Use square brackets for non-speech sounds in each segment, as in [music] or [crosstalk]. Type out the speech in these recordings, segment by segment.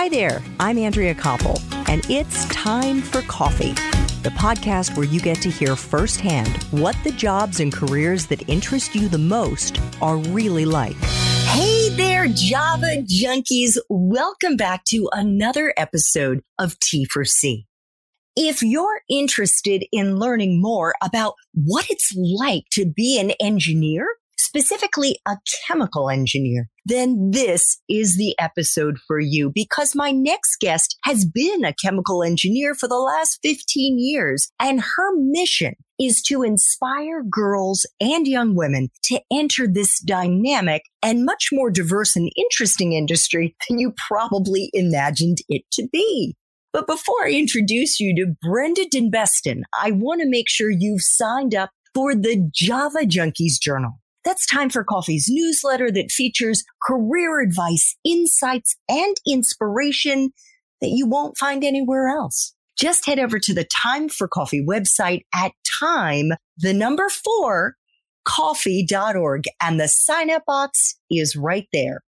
Hi there, I'm Andrea Koppel, and it's time for coffee, the podcast where you get to hear firsthand what the jobs and careers that interest you the most are really like. Hey there, Java junkies. Welcome back to another episode of T for C. If you're interested in learning more about what it's like to be an engineer, specifically a chemical engineer, then this is the episode for you because my next guest has been a chemical engineer for the last 15 years and her mission is to inspire girls and young women to enter this dynamic and much more diverse and interesting industry than you probably imagined it to be. But before I introduce you to Brenda Dinbeston, I want to make sure you've signed up for the Java Junkies Journal. That's Time for Coffee's newsletter that features career advice, insights, and inspiration that you won't find anywhere else. Just head over to the Time for Coffee website at time, the number four, coffee.org, and the sign up box is right there.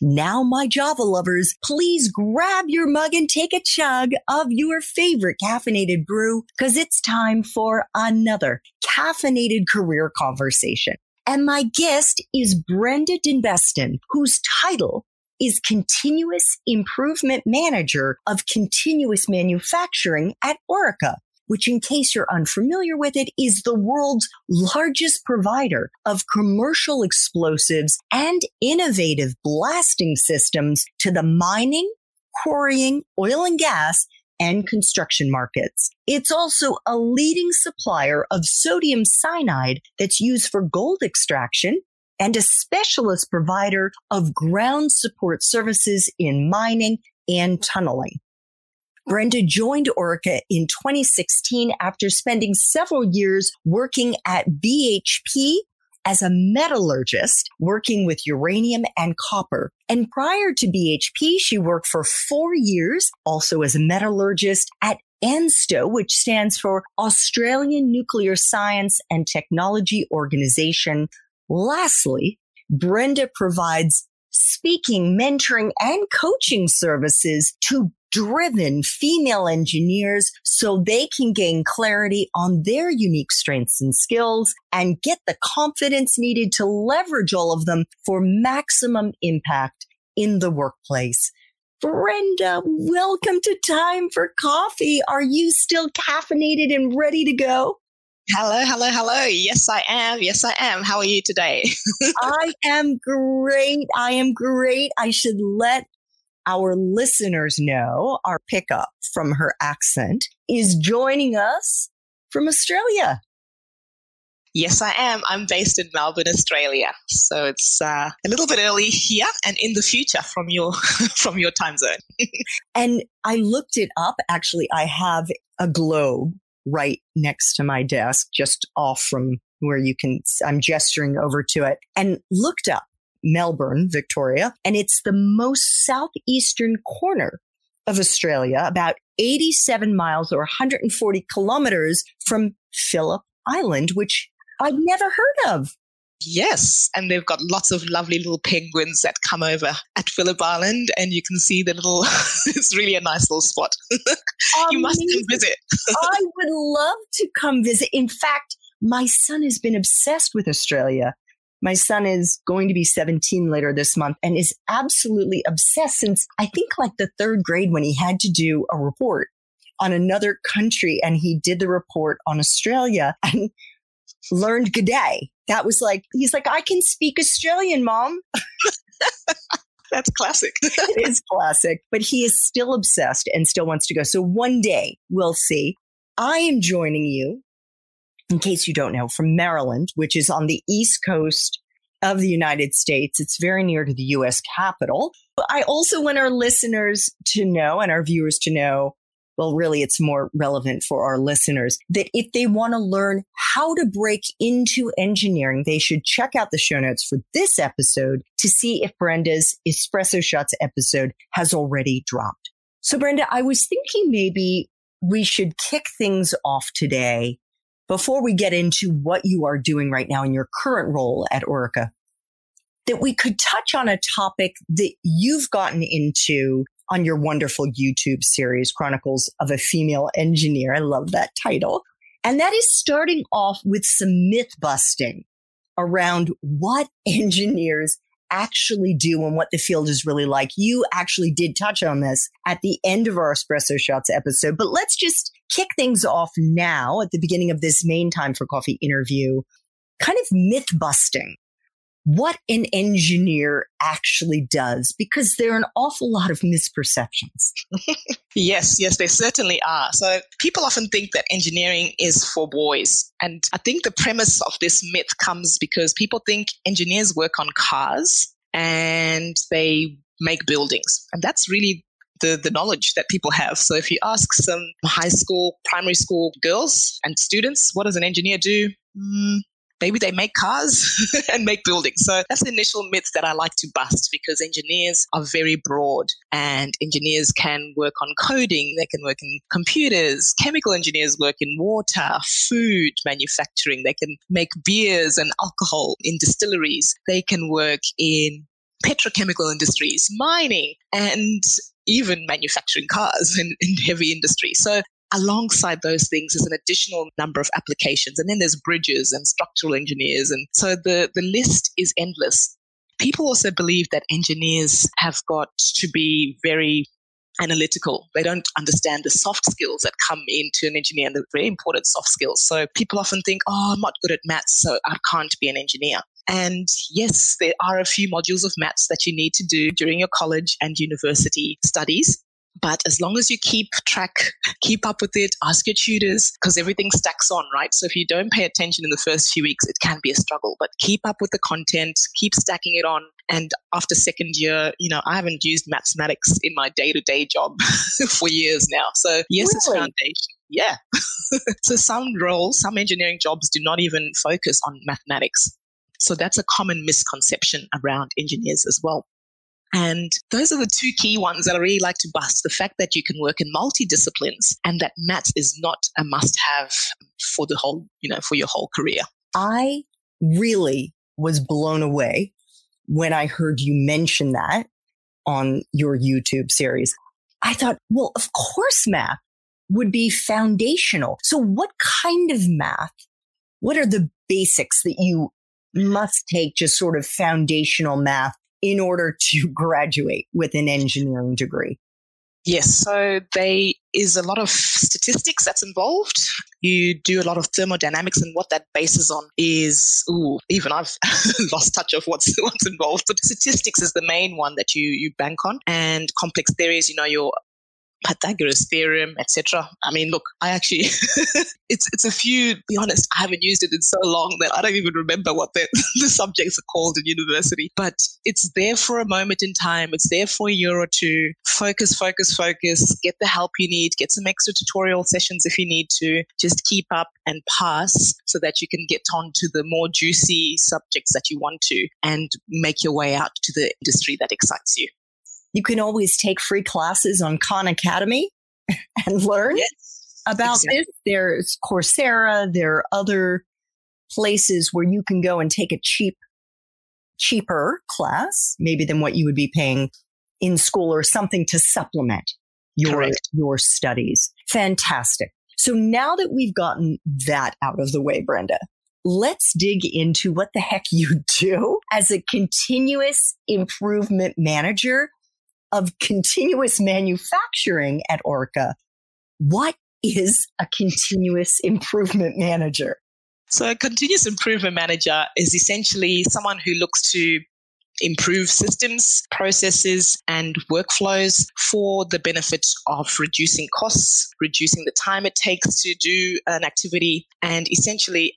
Now, my Java lovers, please grab your mug and take a chug of your favorite caffeinated brew because it's time for another caffeinated career conversation. And my guest is Brenda Dinbeston, whose title is Continuous Improvement Manager of Continuous Manufacturing at Orica, which in case you're unfamiliar with it is the world's largest provider of commercial explosives and innovative blasting systems to the mining, quarrying, oil and gas, and construction markets. It's also a leading supplier of sodium cyanide that's used for gold extraction and a specialist provider of ground support services in mining and tunneling. Brenda joined Orica in 2016 after spending several years working at BHP as a metallurgist working with uranium and copper. And prior to BHP, she worked for four years also as a metallurgist at ANSTO, which stands for Australian Nuclear Science and Technology Organization. Lastly, Brenda provides speaking, mentoring, and coaching services to driven female engineers so they can gain clarity on their unique strengths and skills and get the confidence needed to leverage all of them for maximum impact in the workplace. Brenda, welcome to Time for Coffee. Are you still caffeinated and ready to go? Hello, hello, hello. Yes, I am. Yes, I am. How are you today? [laughs] I am great. I am great. I should let our listeners know our pickup from her accent is joining us from Australia. Yes, I am. I'm based in Melbourne, Australia. So it's uh, a little bit early here and in the future from your [laughs] from your time zone. [laughs] and I looked it up. Actually, I have a globe right next to my desk, just off from where you can. I'm gesturing over to it and looked up Melbourne, Victoria, and it's the most southeastern corner of Australia, about 87 miles or 140 kilometers from Phillip Island, which I'd never heard of. Yes, and they've got lots of lovely little penguins that come over at Phillip Island, and you can see the little. [laughs] it's really a nice little spot. [laughs] you must come visit. [laughs] I would love to come visit. In fact, my son has been obsessed with Australia. My son is going to be 17 later this month and is absolutely obsessed since I think like the third grade when he had to do a report on another country and he did the report on Australia and [laughs] learned G'day. That was like, he's like, I can speak Australian, mom. [laughs] That's classic. [laughs] it is classic, but he is still obsessed and still wants to go. So one day we'll see. I am joining you in case you don't know, from Maryland, which is on the East Coast of the United States. It's very near to the US Capitol. I also want our listeners to know and our viewers to know well, really, it's more relevant for our listeners that if they want to learn how to break into engineering, they should check out the show notes for this episode to see if Brenda's Espresso Shots episode has already dropped. So, Brenda, I was thinking maybe we should kick things off today before we get into what you are doing right now in your current role at Orica, that we could touch on a topic that you've gotten into on your wonderful YouTube series, Chronicles of a Female Engineer. I love that title. And that is starting off with some myth busting around what [laughs] engineers actually do and what the field is really like. You actually did touch on this at the end of our Espresso Shots episode, but let's just kick things off now at the beginning of this main time for coffee interview, kind of myth busting what an engineer actually does because there are an awful lot of misperceptions. yes, yes, there certainly are. So people often think that engineering is for boys. And I think the premise of this myth comes because people think engineers work on cars and they make buildings. And that's really the, the knowledge that people have. So if you ask some high school, primary school girls and students, what does an engineer do? Mm, maybe they make cars [laughs] and make buildings. So that's the initial myth that I like to bust because engineers are very broad and engineers can work on coding, they can work in computers, chemical engineers work in water, food manufacturing, they can make beers and alcohol in distilleries, they can work in petrochemical industries, mining, and even manufacturing cars in heavy industry. So alongside those things is an additional number of applications. And then there's bridges and structural engineers. And so the, the list is endless. People also believe that engineers have got to be very analytical. They don't understand the soft skills that come into an engineer and the very important soft skills. So people often think, oh, I'm not good at maths, so I can't be an engineer. And yes, there are a few modules of maths that you need to do during your college and university studies. But as long as you keep track, keep up with it, ask your tutors, because everything stacks on, right? So if you don't pay attention in the first few weeks, it can be a struggle. But keep up with the content, keep stacking it on. And after second year, you know, I haven't used mathematics in my day to day job [laughs] for years now. So yes, really? it's foundation. Yeah. [laughs] so some roles, some engineering jobs do not even focus on mathematics. So that's a common misconception around engineers as well. And those are the two key ones that I really like to bust the fact that you can work in multidisciplines and that maths is not a must have for the whole, you know, for your whole career. I really was blown away when I heard you mention that on your YouTube series. I thought, well, of course, math would be foundational. So, what kind of math? What are the basics that you must take, just sort of foundational math in order to [laughs] graduate with an engineering degree? Yes, so there is a lot of statistics that's involved. You do a lot of thermodynamics, and what that bases on is, ooh, even I've [laughs] lost touch of what's [laughs] what's involved. But statistics is the main one that you you bank on, and complex theories. You know, your Pythagoras theorem, etc. I mean, look, I actually, [laughs] it's it's a few. Be honest, I haven't used it in so long that I don't even remember what the, [laughs] the subjects are called in university. But it's there for a moment in time. It's there for a year or two. Focus, focus, focus. Get the help you need. Get some extra tutorial sessions if you need to. Just keep up and pass so that you can get on to the more juicy subjects that you want to and make your way out to the industry that excites you. You can always take free classes on Khan Academy [laughs] and learn yes, about exactly. this. There's Coursera. There are other places where you can go and take a cheap, cheaper class, maybe than what you would be paying in school or something to supplement your, your studies. Fantastic. So now that we've gotten that out of the way, Brenda, let's dig into what the heck you [laughs] do as a continuous improvement manager of continuous manufacturing at Orica. What is a continuous improvement manager? So, a continuous improvement manager is essentially someone who looks to improve systems, processes, and workflows for the benefit of reducing costs, reducing the time it takes to do an activity, and essentially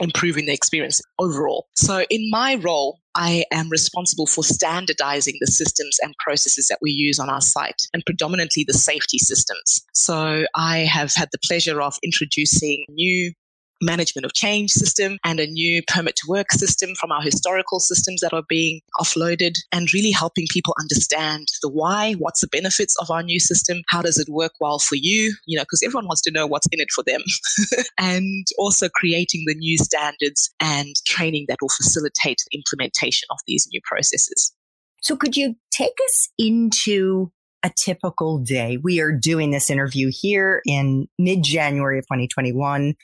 improving the experience overall. So, in my role, I am responsible for standardizing the systems and processes that we use on our site and predominantly the safety systems. So, I have had the pleasure of introducing new management of change system and a new permit to work system from our historical systems that are being offloaded and really helping people understand the why, what's the benefits of our new system, how does it work well for you, you know, because everyone wants to know what's in it for them. [laughs] and also creating the new standards and training that will facilitate the implementation of these new processes. So could you take us into a typical day? We are doing this interview here in mid January of 2021.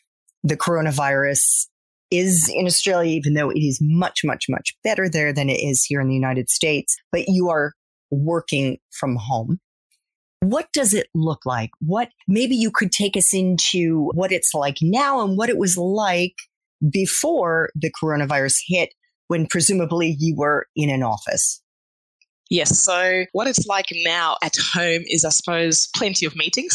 The coronavirus is in Australia, even though it is much, much, much better there than it is here in the United States, but you are working from home. What does it look like? What maybe you could take us into what it's like now and what it was like before the coronavirus hit when presumably you were in an office. Yes. So, what it's like now at home is, I suppose, plenty of meetings.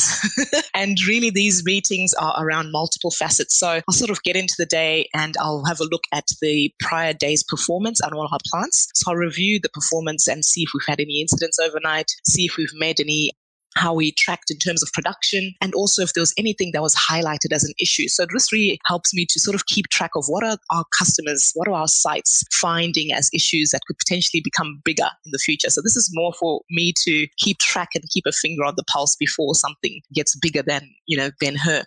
[laughs] and really, these meetings are around multiple facets. So, I'll sort of get into the day and I'll have a look at the prior day's performance on all our plants. So, I'll review the performance and see if we've had any incidents overnight, see if we've made any how we tracked in terms of production, and also if there was anything that was highlighted as an issue. So this really helps me to sort of keep track of what are our customers, what are our sites finding as issues that could potentially become bigger in the future. So this is more for me to keep track and keep a finger on the pulse before something gets bigger than, you know, than her.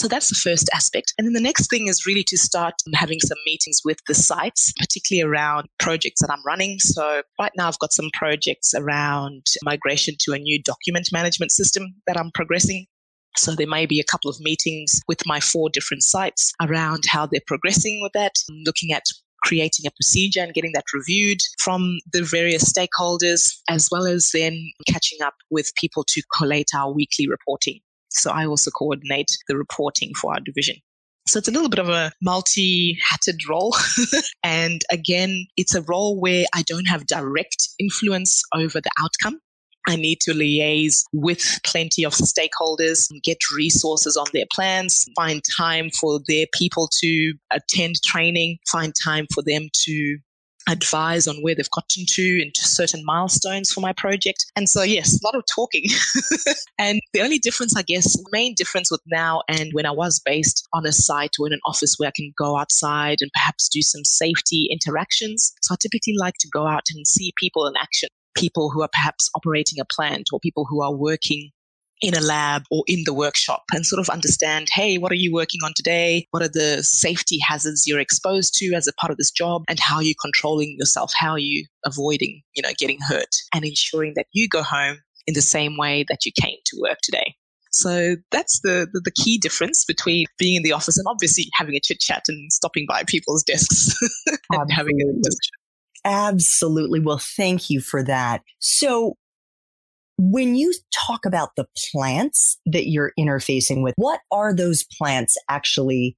So that's the first aspect. And then the next thing is really to start having some meetings with the sites, particularly around projects that I'm running. So right now I've got some projects around migration to a new document management system that I'm progressing. So there may be a couple of meetings with my four different sites around how they're progressing with that, looking at creating a procedure and getting that reviewed from the various stakeholders, as well as then catching up with people to collate our weekly reporting. So I also coordinate the reporting for our division. So it's a little bit of a multi hatted role. [laughs] and again, it's a role where I don't have direct influence over the outcome. I need to liaise with plenty of stakeholders, get resources on their plans, find time for their people to attend training, find time for them to advise on where they've gotten to and to certain milestones for my project. And so, yes, a lot of talking. [laughs] and the only difference, I guess, the main difference with now and when I was based on a site or in an office where I can go outside and perhaps do some safety interactions. So I typically like to go out and see people in action people who are perhaps operating a plant or people who are working in a lab or in the workshop and sort of understand hey, what are you working on today? What are the safety hazards you're exposed to as a part of this job? And how are you controlling yourself? How are you avoiding, you know, getting hurt and ensuring that you go home in the same way that you came to work today? So that's the, the, the, key difference between being in the office and obviously having a chit chat and stopping by people's desks [laughs] and having a discussion. Absolutely. Well, thank you for that. So when you talk about the plants that you're interfacing with, what are those plants actually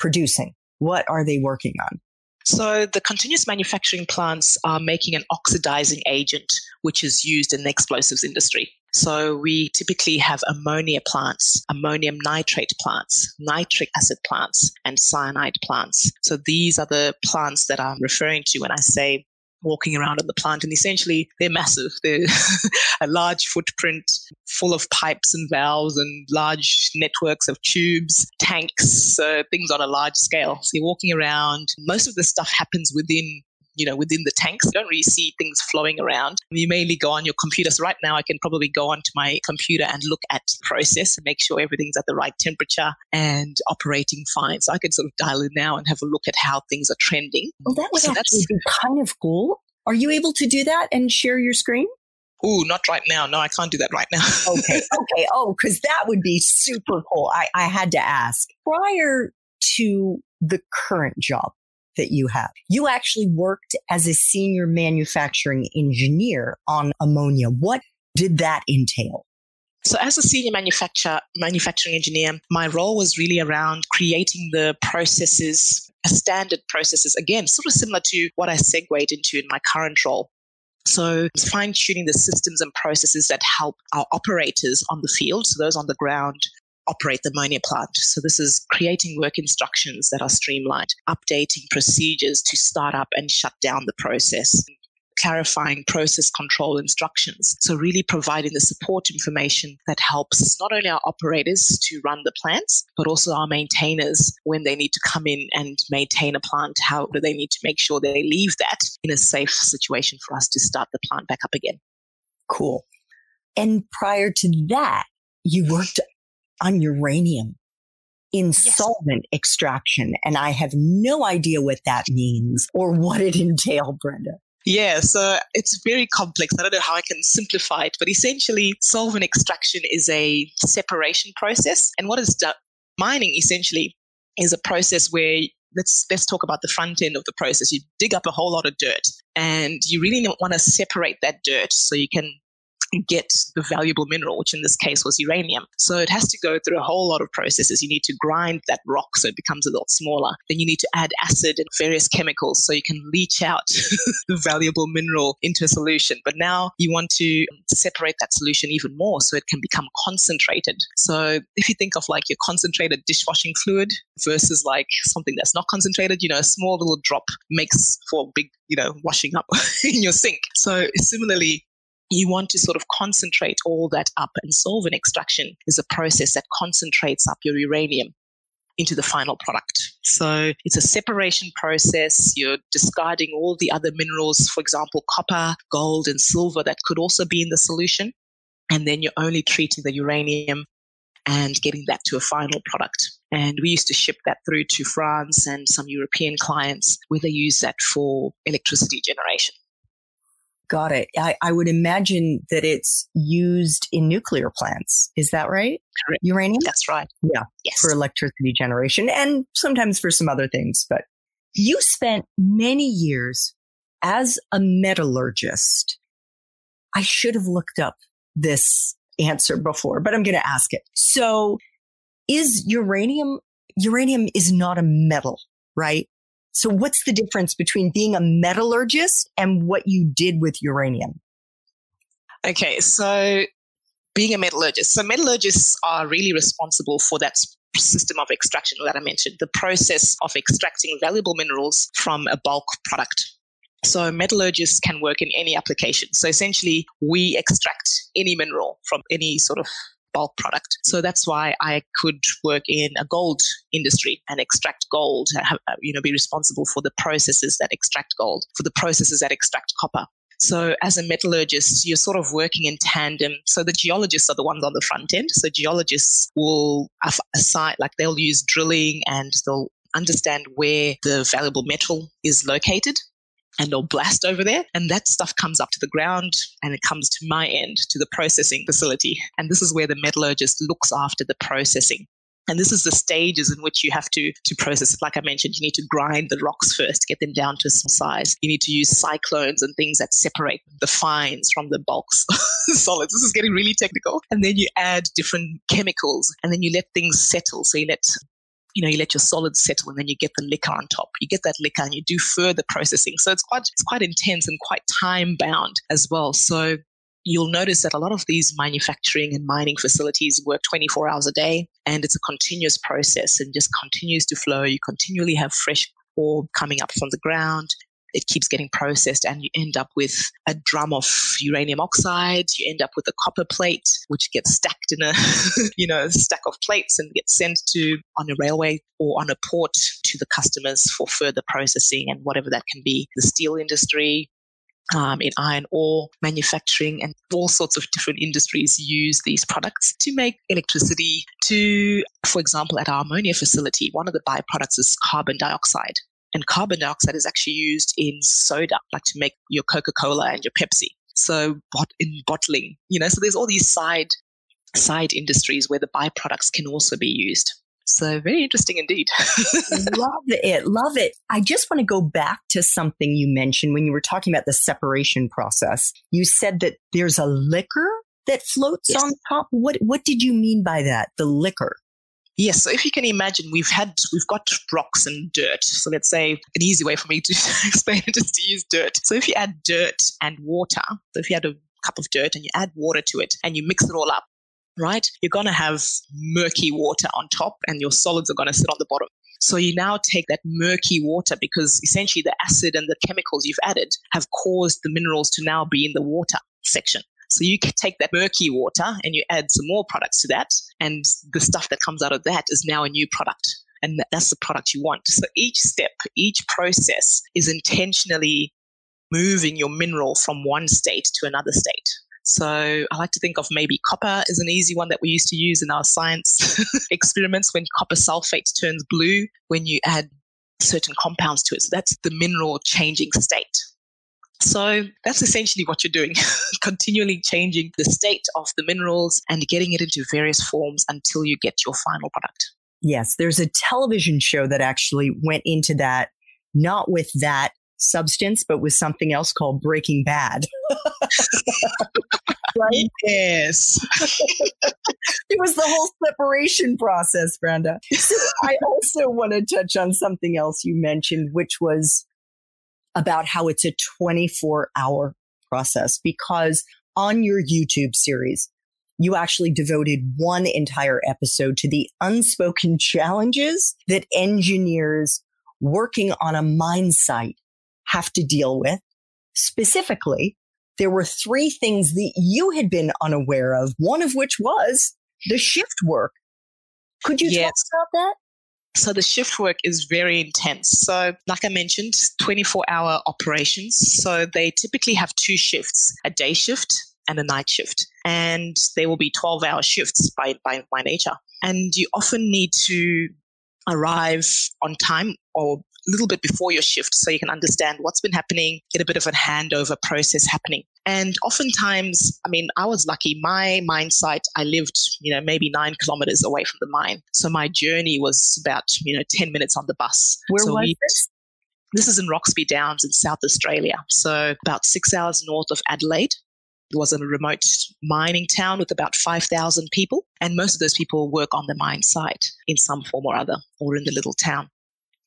producing? What are they working on? So, the continuous manufacturing plants are making an oxidizing agent, which is used in the explosives industry. So, we typically have ammonia plants, ammonium nitrate plants, nitric acid plants, and cyanide plants. So, these are the plants that I'm referring to when I say walking around on the plant and essentially they're massive. They're [laughs] a large footprint full of pipes and valves and large networks of tubes tanks uh, things on a large scale. So you're walking around. Most of the stuff happens within you know, within the tanks. You don't really see things flowing around. You mainly go on your computer. So right now I can probably go onto my computer and look at the process and make sure everything's at the right temperature and operating fine. So I can sort of dial in now and have a look at how things are trending. Well, that would so actually be kind of cool. Are you able to do that and share your screen? Oh, not right now. No, I can't do that right now. [laughs] okay. Okay. Oh, because that would be super cool. I, I had to ask. Prior to the current job, that you have. You actually worked as a senior manufacturing engineer on ammonia. What did that entail? So, as a senior manufacturer, manufacturing engineer, my role was really around creating the processes, standard processes, again, sort of similar to what I segued into in my current role. So, fine tuning the systems and processes that help our operators on the field, so those on the ground, operate the ammonia plant. So this is creating work instructions that are streamlined, updating procedures to start up and shut down the process, clarifying process control instructions. So really providing the support information that helps not only our operators to run the plants, but also our maintainers when they need to come in and maintain a plant. How do they need to make sure they leave that in a safe situation for us to start the plant back up again? Cool. And prior to that, you worked on uranium in yes. solvent extraction. And I have no idea what that means or what it [laughs] entailed, Brenda. Yeah, so it's very complex. I don't know how I can simplify it, but essentially, solvent extraction is a separation process. And what is do- mining essentially is a process where let's let's talk about the front end of the process. You dig up a whole lot of dirt, and you really want to separate that dirt so you can get the valuable mineral, which in this case was uranium. So it has to go through a whole lot of processes. You need to grind that rock so it becomes a lot smaller. Then you need to add acid and various chemicals so you can leach out [laughs] the valuable mineral into a solution. But now you want to separate that solution even more so it can become concentrated. So if you think of like your concentrated dishwashing fluid versus like something that's not concentrated, you know, a small little drop makes for a big you know, washing up [laughs] in your sink. So similarly, you want to sort of concentrate all that up and solvent extraction is a process that concentrates up your uranium into the final product. So it's a separation process. You're discarding all the other minerals, for example, copper, gold, and silver that could also be in the solution. And then you're only treating the uranium and getting that to a final product. And we used to ship that through to France and some European clients where they use that for electricity generation. Got it. I, I would imagine that it's used in nuclear plants. Is that right? Correct. Uranium? That's right. Yeah. Yes. For electricity generation and sometimes for some other things. But you spent many years as a metallurgist. I should have looked up this answer before, but I'm going to ask it. So is uranium, uranium is not a metal, right? So what's the difference between being a metallurgist and what you did with uranium? Okay, so being a metallurgist. So metallurgists are really responsible for that system of extraction that I mentioned, the process of extracting valuable minerals from a bulk product. So metallurgists can work in any application. So essentially, we extract any mineral from any sort of bulk product. So that's why I could work in a gold industry and extract gold, uh, you know, be responsible for the processes that extract gold, for the processes that extract copper. So as a metallurgist, you're sort of working in tandem. So the geologists are the ones on the front end. So geologists will assign, like they'll use drilling and they'll understand where the valuable metal is located and they'll blast over there. And that stuff comes up to the ground and it comes to my end, to the processing facility. And this is where the metallurgist looks after the processing. And this is the stages in which you have to, to process. Like I mentioned, you need to grind the rocks first, get them down to some size. You need to use cyclones and things that separate the fines from the bulks [laughs] solids. This is getting really technical. And then you add different chemicals and then you let things settle. So you let you know, you let your solids settle and then you get the liquor on top. You get that liquor and you do further processing. So it's quite, it's quite intense and quite time bound as well. So you'll notice that a lot of these manufacturing and mining facilities work 24 hours a day and it's a continuous process and just continues to flow. You continually have fresh ore coming up from the ground it keeps getting processed and you end up with a drum of uranium oxide you end up with a copper plate which gets stacked in a [laughs] you know stack of plates and gets sent to on a railway or on a port to the customers for further processing and whatever that can be. The steel industry um, in iron ore manufacturing and all sorts of different industries use these products to make electricity to for example at our ammonia facility. One of the byproducts is carbon dioxide and carbon dioxide is actually used in soda, like to make your Coca Cola and your Pepsi. So, bot- in bottling, you know, so there's all these side side industries where the byproducts can also be used. So very interesting indeed. [laughs] love it. Love it. I just want to go back to something you mentioned when you were talking about the separation process. You said that there's a liquor that floats yes. on top. What what did you mean by that? The liquor? Yes. So if you can imagine, we've had, we've got rocks and dirt. So let's say an easy way for me to [laughs] explain it is to use dirt. So if you add dirt and water, so if you had a cup of dirt and you add water to it and you mix it all up, right? You're going to have murky water on top and your solids are going to sit on the bottom. So you now take that murky water because essentially the acid and the chemicals you've added have caused the minerals to now be in the water section. So you take that murky water and you add some more products to that, and the stuff that comes out of that is now a new product. And that's the product you want. So each step, each process is intentionally moving your mineral from one state to another state. So I like to think of maybe copper is an easy one that we used to use in our science [laughs] experiments when copper sulfate turns blue when you add certain compounds to it. So that's the mineral changing state. So that's essentially what you're doing, [laughs] continually changing the state of the minerals and getting it into various forms until you get your final product. Yes, there's a television show that actually went into that, not with that substance, but with something else called Breaking Bad. [laughs] right? Yes. [laughs] it was the whole separation process, Brenda. I also want to touch on something else you mentioned, which was about how it's a 24 hour process because on your YouTube series, you actually devoted one entire episode to the unspoken challenges that engineers working on a mine site have to deal with. Specifically, there were three things that you had been unaware of, one of which was the shift work. Could you yes. talk about that? So the shift work is very intense. So, like I mentioned, 24 hour operations. So they typically have two shifts a day shift and a night shift. And they will be 12 hour shifts by, by, by nature. And you often need to arrive on time or a little bit before your shift so you can understand what's been happening, get a bit of a handover process happening. And oftentimes, I mean, I was lucky. My mine site, I lived, you know, maybe nine kilometers away from the mine. So my journey was about, you know, 10 minutes on the bus. Where so was we, this? This is in Roxby Downs in South Australia. So about six hours north of Adelaide. It was a remote mining town with about 5,000 people. And most of those people work on the mine site in some form or other or in the little town.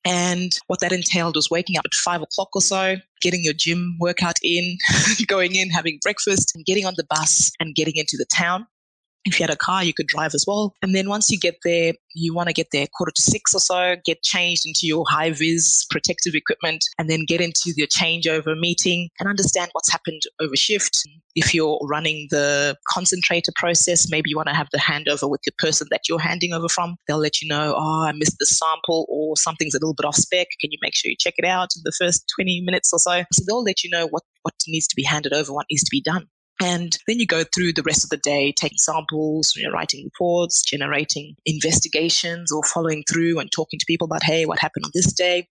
And what that entailed was waking up at five o'clock or so, getting your gym workout in, [laughs] going in, having breakfast, and getting on the bus and getting into the town. If you had a car, you could drive as well. And then once you get there, you want to get there quarter to six or so, get changed into your high vis protective equipment, and then get into the changeover meeting and understand what's happened over shift. If you're running the concentrator process, maybe you want to have the handover with the person that you're handing over from. They'll let you know, oh, I missed the sample or something's a little bit off spec. Can you make sure you check it out in the first 20 minutes or so? So they'll let you know what, what needs to be handed over, what needs to be done. And then you go through the rest of the day, taking samples, you know, writing reports, generating investigations, or following through and talking to people about, hey, what happened on this day?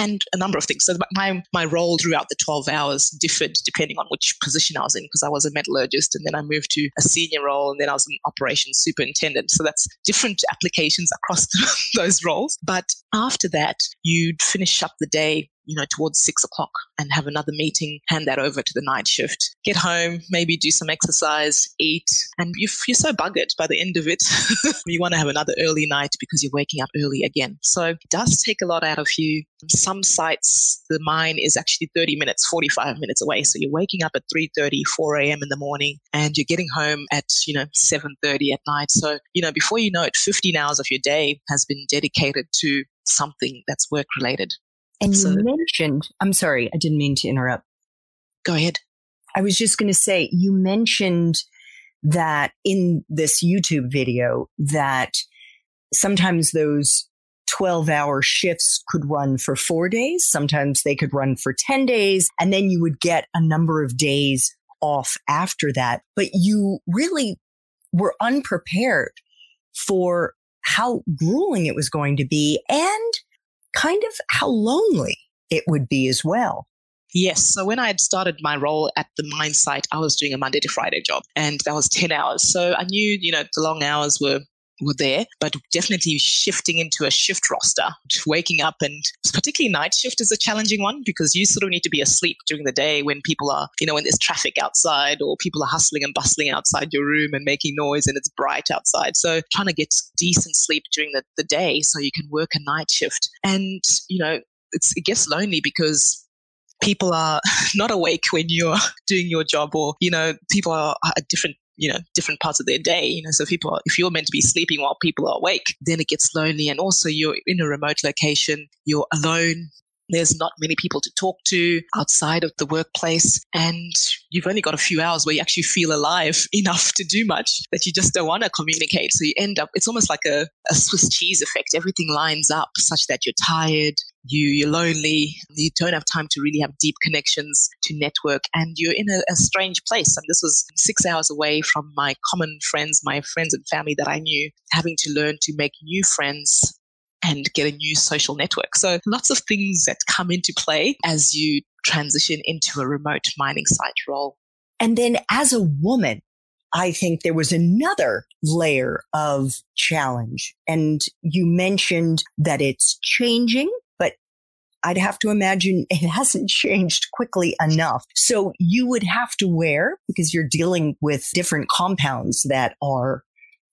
and a number of things. So my my role throughout the 12 hours differed depending on which position I was in because I was a metallurgist and then I moved to a senior role and then I was an operations superintendent. So that's different applications across [laughs] those roles. But after that, you'd finish up the day you know, towards six o'clock and have another meeting, hand that over to the night shift, get home, maybe do some exercise, eat, and you're, you're so buggered by the end of it. [laughs] you want to have another early night because you're waking up early again. So it does take a lot out of you. Some sites, the mine is actually 30 minutes, 45 minutes away. So you're waking up at 3.30, 4 a.m. in the morning and you're getting home at, you know, 7.30 at night. So, you know, before you know it, 15 hours of your day has been dedicated to something that's work related. And you mentioned, I'm sorry, I didn't mean to interrupt. Go ahead. I was just going to say, you mentioned that in this YouTube video that sometimes those 12 hour shifts could run for four days. Sometimes they could run for 10 days. And then you would get a number of days off after that. But you really were unprepared for how grueling it was going to be and kind of how lonely it would be as well. Yes. So when I had started my role at the mine site, I was doing a Monday to Friday job and that was 10 hours. So I knew, you know, the long hours were were there, but definitely shifting into a shift roster, waking up and particularly night shift is a challenging one because you sort of need to be asleep during the day when people are, you know, when there's traffic outside or people are hustling and bustling outside your room and making noise and it's bright outside. So trying to get decent sleep during the, the day so you can work a night shift. And, you know, it's, it gets lonely because people are [laughs] not awake when you're [laughs] doing your job or you know people are at different you know different parts of their day you know so people are, if you're meant to be sleeping while people are awake then it gets lonely. And also you're in a remote location you're alone there's not many people to talk to outside of the workplace and you've only got a few hours where you actually feel alive [laughs] enough to do much that you just don't want to communicate. So you end up it's almost like a, a swiss cheese effect. Everything lines up such that you're tired you you're lonely you don't have time to really have deep connections to network and you're in a, a, strange place and this was six hours away from my common friends my friends and family that i knew having to learn to make new friends and get a new social network so lots of things that come into play as you transition into a remote mining site role. And then as a woman, I think there was another layer of challenge. And you mentioned that it's changing, I'd have to imagine [laughs] it hasn't changed quickly enough. So you would have to wear, because you're dealing with different compounds that are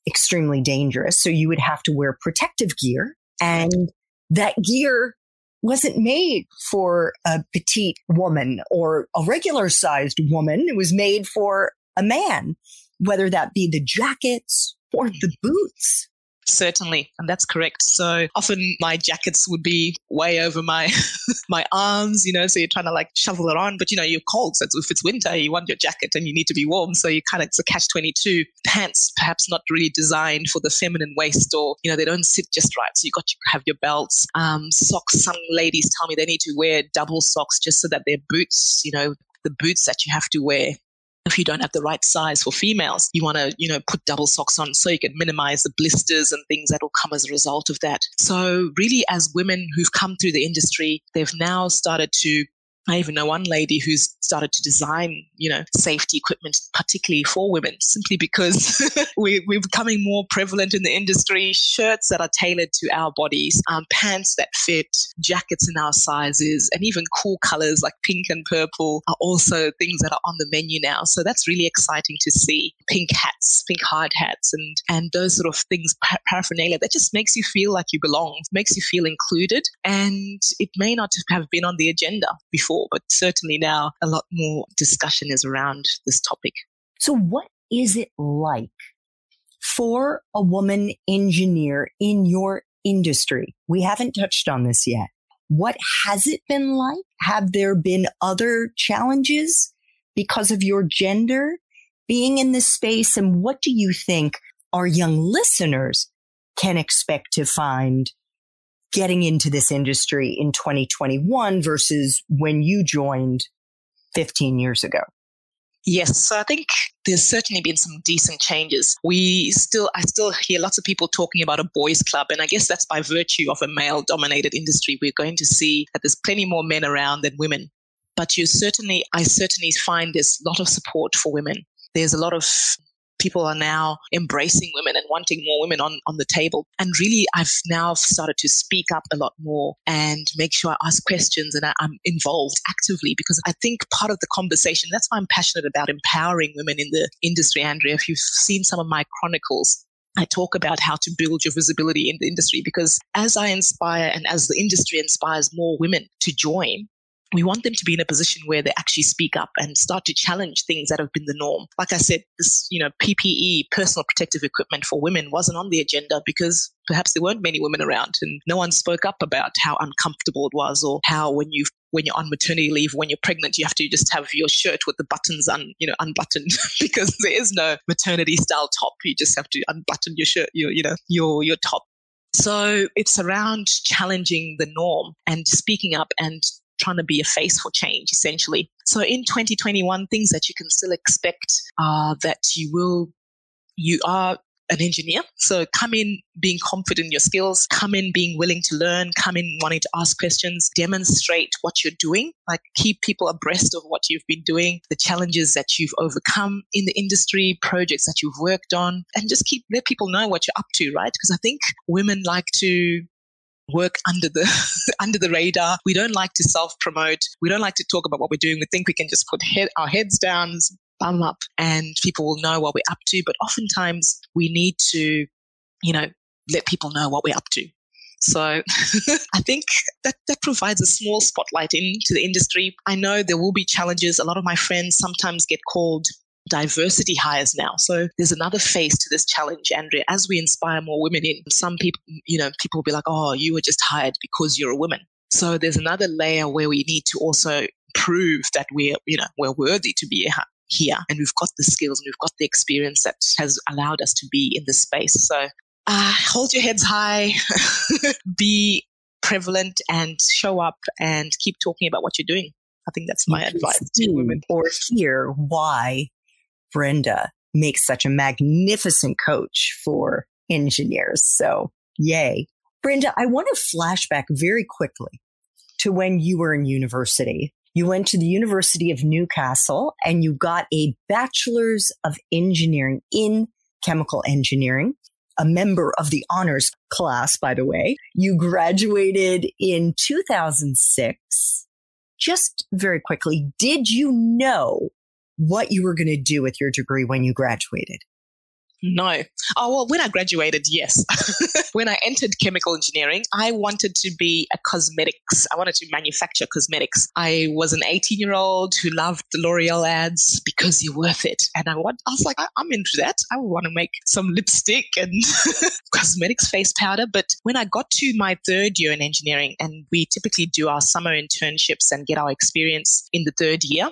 extremely dangerous. So you would have to wear protective gear and that gear wasn't made for a petite woman or a regular sized woman. It was made for a man, whether that be the jackets or the mm-hmm. boots. Certainly, and that's correct. So often my jackets would be way over my [laughs] my arms, you know. So you're trying to like shovel it on, but you know you're cold. So if it's winter, you want your jacket and you need to be warm. So you kind of it's a catch twenty two. Pants perhaps not really designed for the feminine waist, or you know they don't sit just right. So you got to have your belts, um, socks. Some ladies tell me they need to wear double socks just so that their boots, you know, the boots that you have to wear if you don't have the right size for females, you want to, you know, put double socks on so you can minimize the blisters and things that will come as a result of that. So really as women who've come through the industry, they've now started to I even know one lady who's started to design, you know, safety equipment, particularly for women, simply because [laughs] we, are becoming more prevalent in the industry. Shirts that are tailored to our bodies, um, pants that fit, jackets in our sizes, and even cool colors like pink and purple are also things that are on the menu now. So that's really exciting to see. Pink hats, pink hard hats, and and those sort of things, paraphernalia that just makes you feel like you belong, makes you feel included, and it may not have been on the agenda before before, but certainly now a lot more discussion is around this topic. So, what is it like for a woman engineer in your industry? We haven't touched on this yet. What has it been like? Have there been other challenges because of your gender being in this space? And what do you think our young listeners can expect to find getting into this industry in 2021 versus when you joined 15 years ago? Yes, so I think there's certainly been some decent changes. We still, I still hear lots of people talking about a boys' club, and I guess that's by virtue of a male-dominated industry. We're going to see that there's plenty more men around than women. But you certainly, I certainly find there's a lot of support for women. There's a lot of people are now embracing women and wanting more women on, on the table. And really, I've now started to speak up a lot more and make sure I ask questions and I, I'm involved actively because I think part of the conversation, that's why I'm passionate about empowering women in the industry, Andrea. If you've seen some of my chronicles, I talk about how to build your visibility in the industry because as I inspire and as the industry inspires more women to join, we want them to be in a position where they actually speak up and start to challenge things that have been the norm. Like I said, this, you know, PPE, personal protective equipment for women wasn't on the agenda because perhaps there weren't many women around and no one spoke up about how uncomfortable it was or how when you when you're on maternity leave, when you're pregnant, you have to just have your shirt with the buttons un, you know, unbuttoned [laughs] because there is no maternity style top. You just have to unbutton your shirt, your, you know, your, your top. So it's around challenging the norm and speaking up and trying to be a face for change, essentially. So in 2021, things that you can still expect are that you will, you are an engineer. So come in being confident in your skills, come in being willing to learn, come in wanting to ask questions, demonstrate what you're doing, like keep people abreast of what you've been doing, the challenges that you've overcome in the industry, projects that you've worked on, and just keep let people know what you're up to, right? Because I think women like to work under the [laughs] under the radar. We don't like to self promote. We don't like to talk about what we're doing. We think we can just put head, our heads down, bum up, and people will know what we're up to. But oftentimes we need to, you know, let people know what we're up to. So [laughs] I think that, that provides a small spotlight into the industry. I know there will be challenges. A lot of my friends sometimes get called diversity hires now. So there's another face to this challenge, Andrea. As we inspire more women in, some people, you know, people will be like, oh, you were just hired because you're a woman. So there's another layer where we need to also prove that we're, you know, we're worthy to be here and we've got the skills and we've got the experience that has allowed us to be in this space. So uh, hold your heads high, [laughs] be prevalent and show up and keep talking about what you're doing. I think that's my advice to women. Or hear why Brenda makes such a magnificent coach for engineers. So, yay. Brenda, I want to flashback very quickly to when you were in university. You went to the University of Newcastle and you got a bachelor's of engineering in chemical engineering, a member of the honors class, by the way. You graduated in 2006. Just very quickly, did you know what you were going to do with your degree when you graduated? No. Oh, well, when I graduated, yes. [laughs] when I entered chemical engineering, I wanted to be a cosmetics. I wanted to manufacture cosmetics. I was an 18 year old who loved the L'Oreal ads because you're worth it. And I, want, I was like, I, I'm into that. I want to make some lipstick and [laughs] cosmetics face powder. But when I got to my third year in engineering, and we typically do our summer internships and get our experience in the third year,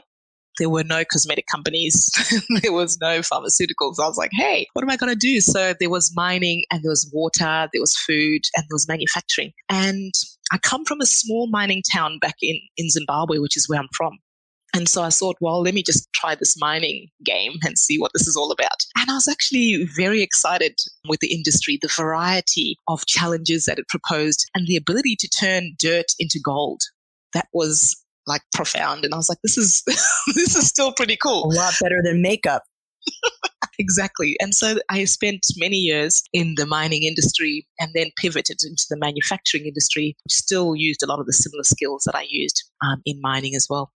there were no cosmetic companies. [laughs] there was no pharmaceuticals. I was like, hey, what am I going to do? So there was mining and there was water, there was food and there was manufacturing. And I come from a small mining town back in, in Zimbabwe, which is where I'm from. And so I thought, well, let me just try this mining game and see what this is all about. And I was actually very excited with the industry, the variety of challenges that it proposed and the ability to turn dirt into gold. That was like profound. And I was like, this is [laughs] this is still pretty cool. A lot better than makeup. [laughs] exactly. And so I spent many years in the mining industry and then pivoted into the manufacturing industry, which still used a lot of the similar skills that I used um, in mining as well.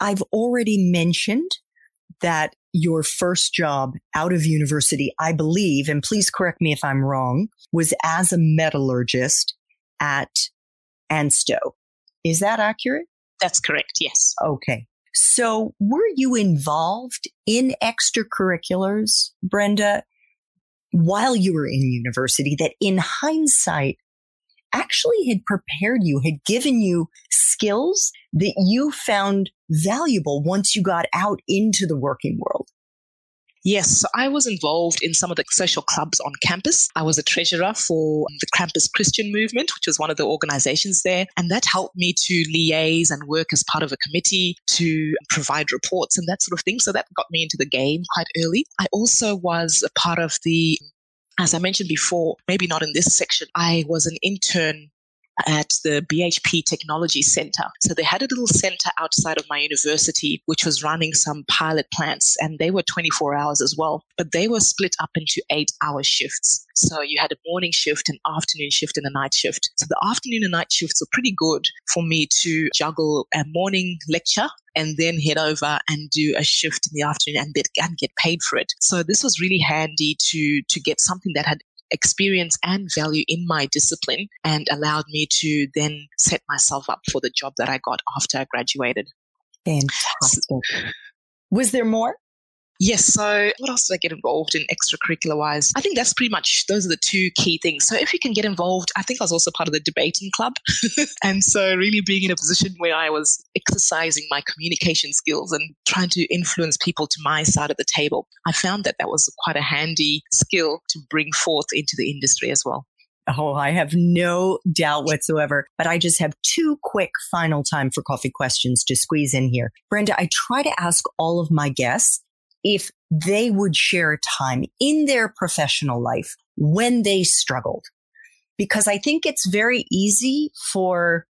I've already mentioned that your first job out of university, I believe, and please correct me if I'm wrong, was as a metallurgist at ANSTO. Is that accurate? That's correct, yes. Okay. So were you involved in extracurriculars, Brenda, while you were in university that in hindsight actually had prepared you, had given you skills that you found valuable once you got out into the working world? Yes, I was involved in some of the social clubs on campus. I was a treasurer for the Campus Christian Movement, which was one of the organizations there. And that helped me to liaise and work as part of a committee to provide reports and that sort of thing. So that got me into the game quite early. I also was a part of the as I mentioned before, maybe not in this section, I was an intern at the BHP Technology Center. So they had a little center outside of my university, which was running some pilot plants, and they were 24 hours as well. But they were split up into eight hour shifts. So you had a morning shift, an afternoon shift, and a night shift. So the afternoon and night shifts were pretty good for me to juggle a morning lecture and then head over and do a shift in the afternoon and, and get paid for it. So this was really handy to to get something that had experience and value in my discipline and allowed me to then set myself up for the job that I got after I graduated. Fantastic. Was there more? Yes. So, what else did I get involved in extracurricular wise? I think that's pretty much those are the two key things. So, if you can get involved, I think I was also part of the debating club. [laughs] and so, really being in a position where I was exercising my communication skills and trying to influence people to my side of the table, I found that that was quite a handy skill to bring forth into the industry as well. Oh, I have no doubt whatsoever. But I just have two quick final time for coffee questions to squeeze in here. Brenda, I try to ask all of my guests if they would share time in their professional life when they struggled. Because I think it's very easy for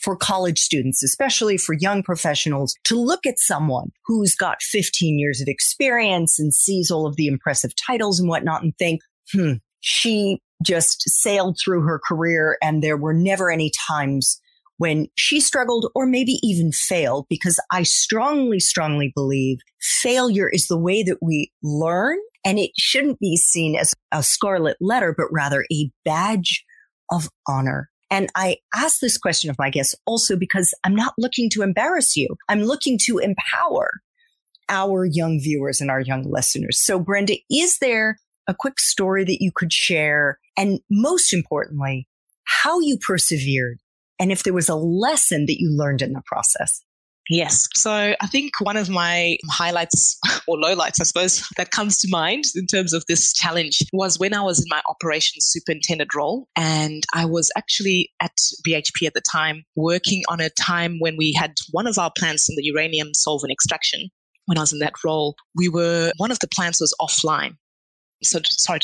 for college students, especially for young professionals, to look at someone who's got 15 years of experience and sees all of the impressive titles and whatnot and think, hmm, she just sailed through her career and there were never any times when she struggled or maybe even failed, because I strongly, strongly believe failure is the way that we learn and it shouldn't be seen as a scarlet letter, but rather a badge of honor. And I ask this question of my guests also because I'm not looking to embarrass you. I'm looking to empower our young viewers and our young listeners. So Brenda, is there a quick story that you could share? And most importantly, how you persevered and if there was a lesson that you learned in the process. Yes. So I think one of my highlights [laughs] or lowlights, I suppose, that comes to mind in terms of this challenge was when I was in my operations superintendent role. And I was actually at BHP at the time working on a time when we had one of our plants in the uranium solvent extraction. When I was in that role, we were, one of the plants was offline so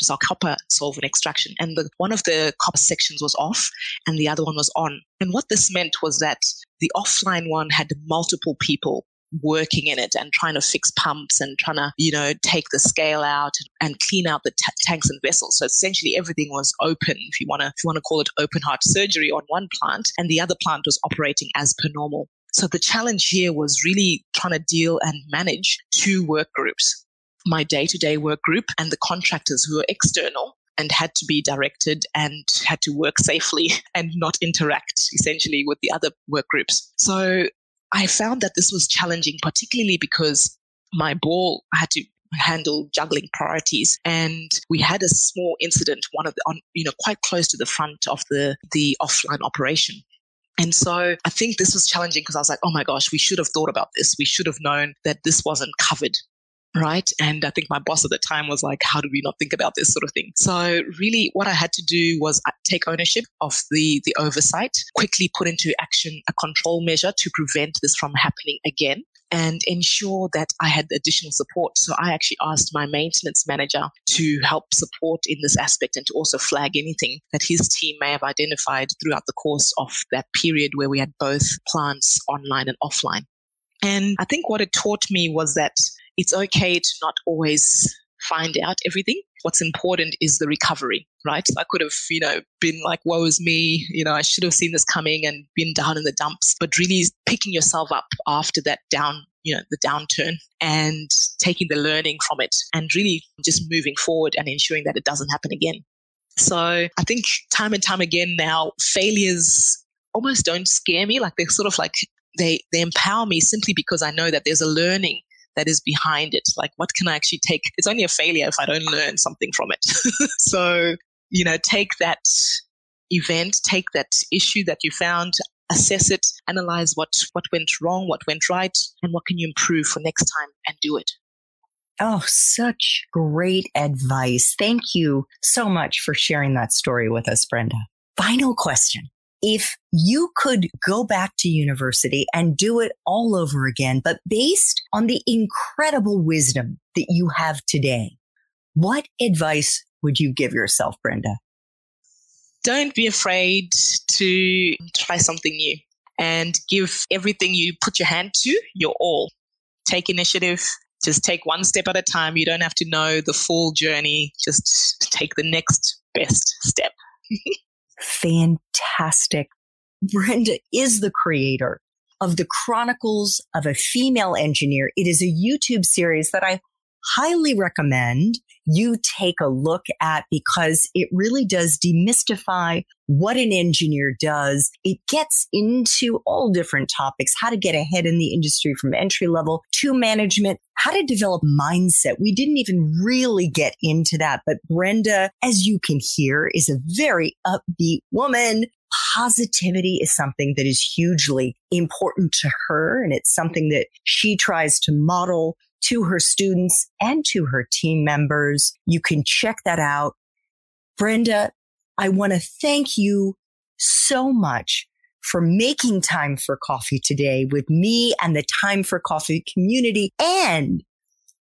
our copper solvent extraction. And the, one of the copper sections was off and the other one was on. And what this meant was that the offline one had multiple people working in it and trying to fix pumps and trying to, you know, take the scale out and clean out the t- tanks and vessels. So essentially everything was open, if you want to, if you want to call it open heart surgery on one plant and the other plant was operating as per normal. So the challenge here was really trying to deal and manage two work groups. My day to day work group and the contractors who were external and had to be directed and had to work safely [laughs] and not interact essentially with the other work groups. So I found that this was challenging, particularly because my ball had to handle juggling priorities and we had a small incident one of the on you know quite close to the front of the the offline operation and so I think this was challenging because I was like, oh my gosh, we should have thought about this. We should have known that this wasn't covered right? And I think my boss at the time was like, how do we not think about this sort of thing? So really what I had to do was uh, take ownership of the, the oversight, quickly put into action a control measure to prevent this from happening again and ensure that I had additional support. So I actually asked my maintenance manager to help support in this aspect and to also flag anything that his team may have identified throughout the course of that period where we had both plants online and offline. And I think what it taught me was that it's okay to not always find out everything. What's important is the recovery, right? I could have, you know, been like, woe is me, you know, I should have seen this coming and been down in the dumps, but really picking yourself up after that down, you know, the downturn and taking the learning from it and really just moving forward and ensuring that it doesn't happen again. So I think time and time again now, failures almost don't scare me. Like they're sort of like, they, they empower me simply because I know that there's a learning that is behind it. Like, what can I actually take? It's only a failure if I don't learn something from it. [laughs] so, you know, take that event, take that issue that you found, assess it, analyze what, what went wrong, what went right, and what can you improve for next time and do it. Oh, such great advice. Thank you so much for sharing that story with us, Brenda. Final question if you could go back to university and do it all over again, but based on the incredible wisdom that you have today, what advice would you give yourself, Brenda? Don't be afraid to try something new and give everything you put your hand to your all. Take initiative. Just take one step at a time. You don't have to know the full journey. Just take the next best step. [laughs] fantastic. Brenda is the creator of the Chronicles of a Female Engineer. It is a YouTube series that I highly recommend you take a look at because it really does demystify what an engineer does. It gets into all different topics, how to get ahead in the industry from entry level to management, how to develop mindset. We didn't even really get into that, but Brenda, as you can hear, is a very upbeat woman positivity is something that is hugely important to her. And it's something that she tries to model to her students and to her team members. You can check that out. Brenda, I want to thank you so much for making time for coffee today with me and the time for coffee community and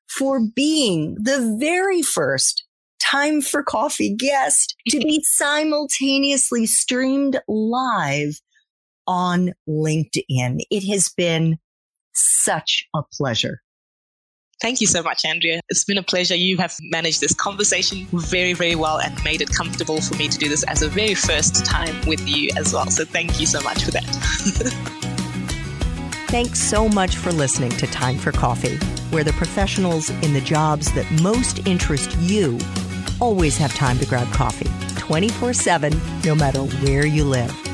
for being the very first time for coffee guest to be [laughs] simultaneously streamed live on LinkedIn. It has been such a pleasure. Thank you so much, Andrea. It's been a pleasure. You have managed this conversation very, very well and made it comfortable for me to do this as a very first time with you as well. So thank you so much for that. [laughs] Thanks so much for listening to Time for Coffee, where the professionals in the jobs that most interest you always have time to grab coffee 24 7, no matter where you live.